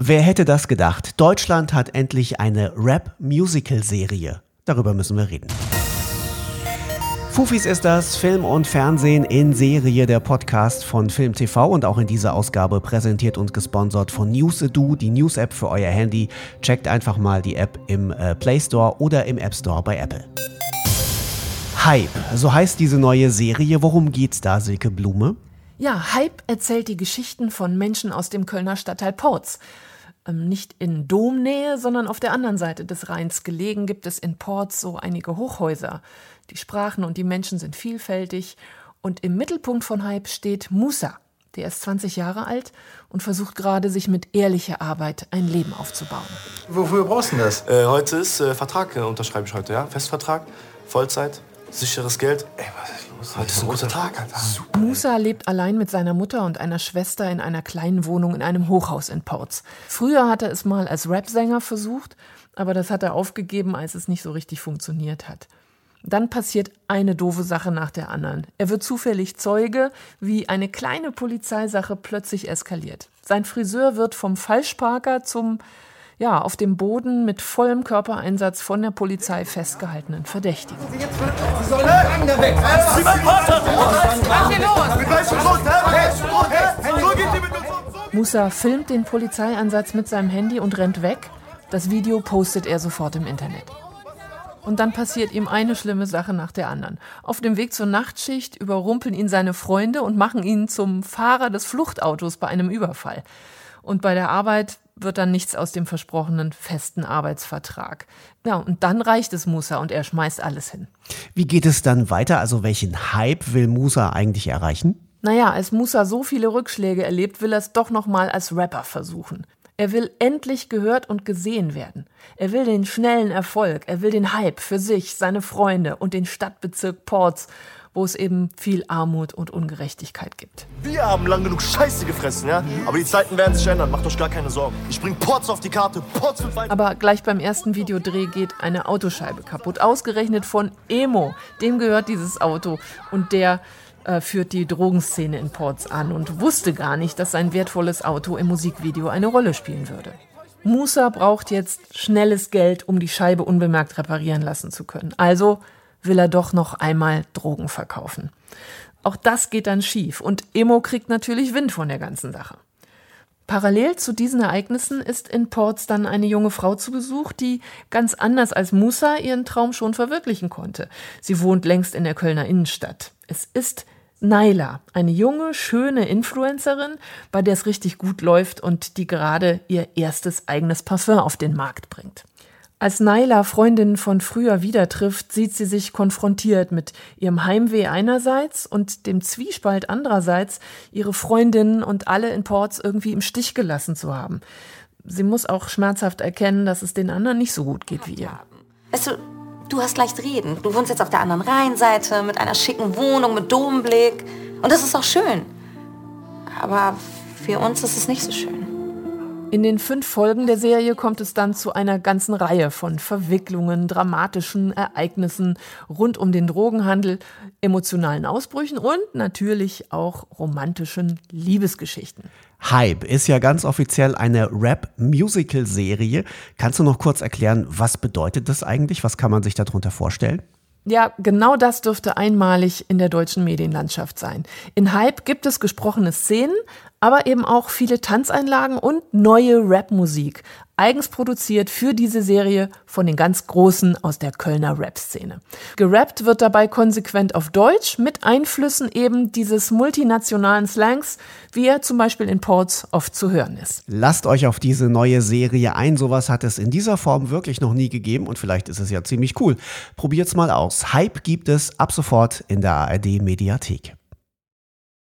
Wer hätte das gedacht? Deutschland hat endlich eine Rap-Musical-Serie. Darüber müssen wir reden. Fufis ist das Film und Fernsehen in Serie, der Podcast von Film TV und auch in dieser Ausgabe präsentiert und gesponsert von Newsedu, die News-App für euer Handy. Checkt einfach mal die App im äh, Play Store oder im App Store bei Apple. Hype, so heißt diese neue Serie. Worum geht's da, Silke Blume? Ja, Hype erzählt die Geschichten von Menschen aus dem Kölner Stadtteil Porz. Ähm, nicht in Domnähe, sondern auf der anderen Seite des Rheins gelegen gibt es in Ports so einige Hochhäuser. Die Sprachen und die Menschen sind vielfältig und im Mittelpunkt von Hype steht Musa. Der ist 20 Jahre alt und versucht gerade, sich mit ehrlicher Arbeit ein Leben aufzubauen. Wofür brauchst du denn das? Äh, heute ist äh, Vertrag, äh, unterschreibe ich heute, ja? Festvertrag, Vollzeit, sicheres Geld. Ey, was ist? Heute ist ein guter Tag, Alter. Musa lebt allein mit seiner Mutter und einer Schwester in einer kleinen Wohnung in einem Hochhaus in Ports. Früher hat er es mal als Rapsänger versucht, aber das hat er aufgegeben, als es nicht so richtig funktioniert hat. Dann passiert eine doofe Sache nach der anderen. Er wird zufällig Zeuge, wie eine kleine Polizeisache plötzlich eskaliert. Sein Friseur wird vom Falschparker zum ja, auf dem Boden mit vollem Körpereinsatz von der Polizei festgehaltenen Verdächtigen. Sie sollen da weg! Hier los? Musa filmt den Polizeieinsatz mit seinem Handy und rennt weg. Das Video postet er sofort im Internet. Und dann passiert ihm eine schlimme Sache nach der anderen. Auf dem Weg zur Nachtschicht überrumpeln ihn seine Freunde und machen ihn zum Fahrer des Fluchtautos bei einem Überfall. Und bei der Arbeit wird dann nichts aus dem versprochenen festen Arbeitsvertrag. Ja, und dann reicht es Musa und er schmeißt alles hin. Wie geht es dann weiter? Also welchen Hype will Musa eigentlich erreichen? Naja, als Musa so viele Rückschläge erlebt, will er es doch nochmal als Rapper versuchen. Er will endlich gehört und gesehen werden. Er will den schnellen Erfolg, er will den Hype für sich, seine Freunde und den Stadtbezirk Ports, wo es eben viel Armut und Ungerechtigkeit gibt. Wir haben lang genug Scheiße gefressen, ja? Aber die Zeiten werden sich ändern, macht euch gar keine Sorgen. Ich bring Ports auf die Karte, Ports wird weiter. Aber gleich beim ersten Videodreh geht eine Autoscheibe kaputt, ausgerechnet von Emo. Dem gehört dieses Auto und der äh, führt die Drogenszene in Ports an und wusste gar nicht, dass sein wertvolles Auto im Musikvideo eine Rolle spielen würde. Musa braucht jetzt schnelles Geld, um die Scheibe unbemerkt reparieren lassen zu können. Also will er doch noch einmal Drogen verkaufen. Auch das geht dann schief und Emo kriegt natürlich Wind von der ganzen Sache. Parallel zu diesen Ereignissen ist in Ports dann eine junge Frau zu Besuch, die ganz anders als Musa ihren Traum schon verwirklichen konnte. Sie wohnt längst in der Kölner Innenstadt. Es ist Naila, eine junge, schöne Influencerin, bei der es richtig gut läuft und die gerade ihr erstes eigenes Parfum auf den Markt bringt. Als Naila Freundinnen von früher wieder trifft, sieht sie sich konfrontiert mit ihrem Heimweh einerseits und dem Zwiespalt andererseits, ihre Freundinnen und alle in Ports irgendwie im Stich gelassen zu haben. Sie muss auch schmerzhaft erkennen, dass es den anderen nicht so gut geht wie ihr. Weißt du, du hast leicht reden. Du wohnst jetzt auf der anderen Rheinseite mit einer schicken Wohnung mit Domblick. Und das ist auch schön. Aber für uns ist es nicht so schön. In den fünf Folgen der Serie kommt es dann zu einer ganzen Reihe von Verwicklungen, dramatischen Ereignissen rund um den Drogenhandel, emotionalen Ausbrüchen und natürlich auch romantischen Liebesgeschichten. Hype ist ja ganz offiziell eine Rap-Musical-Serie. Kannst du noch kurz erklären, was bedeutet das eigentlich? Was kann man sich darunter vorstellen? Ja, genau das dürfte einmalig in der deutschen Medienlandschaft sein. In Hype gibt es gesprochene Szenen, aber eben auch viele Tanzeinlagen und neue Rapmusik, eigens produziert für diese Serie von den ganz Großen aus der Kölner Rap-Szene. Gerappt wird dabei konsequent auf Deutsch mit Einflüssen eben dieses multinationalen Slangs, wie er zum Beispiel in Ports oft zu hören ist. Lasst euch auf diese neue Serie ein. Sowas hat es in dieser Form wirklich noch nie gegeben und vielleicht ist es ja ziemlich cool. Probiert's mal aus. Hype gibt es ab sofort in der ARD Mediathek.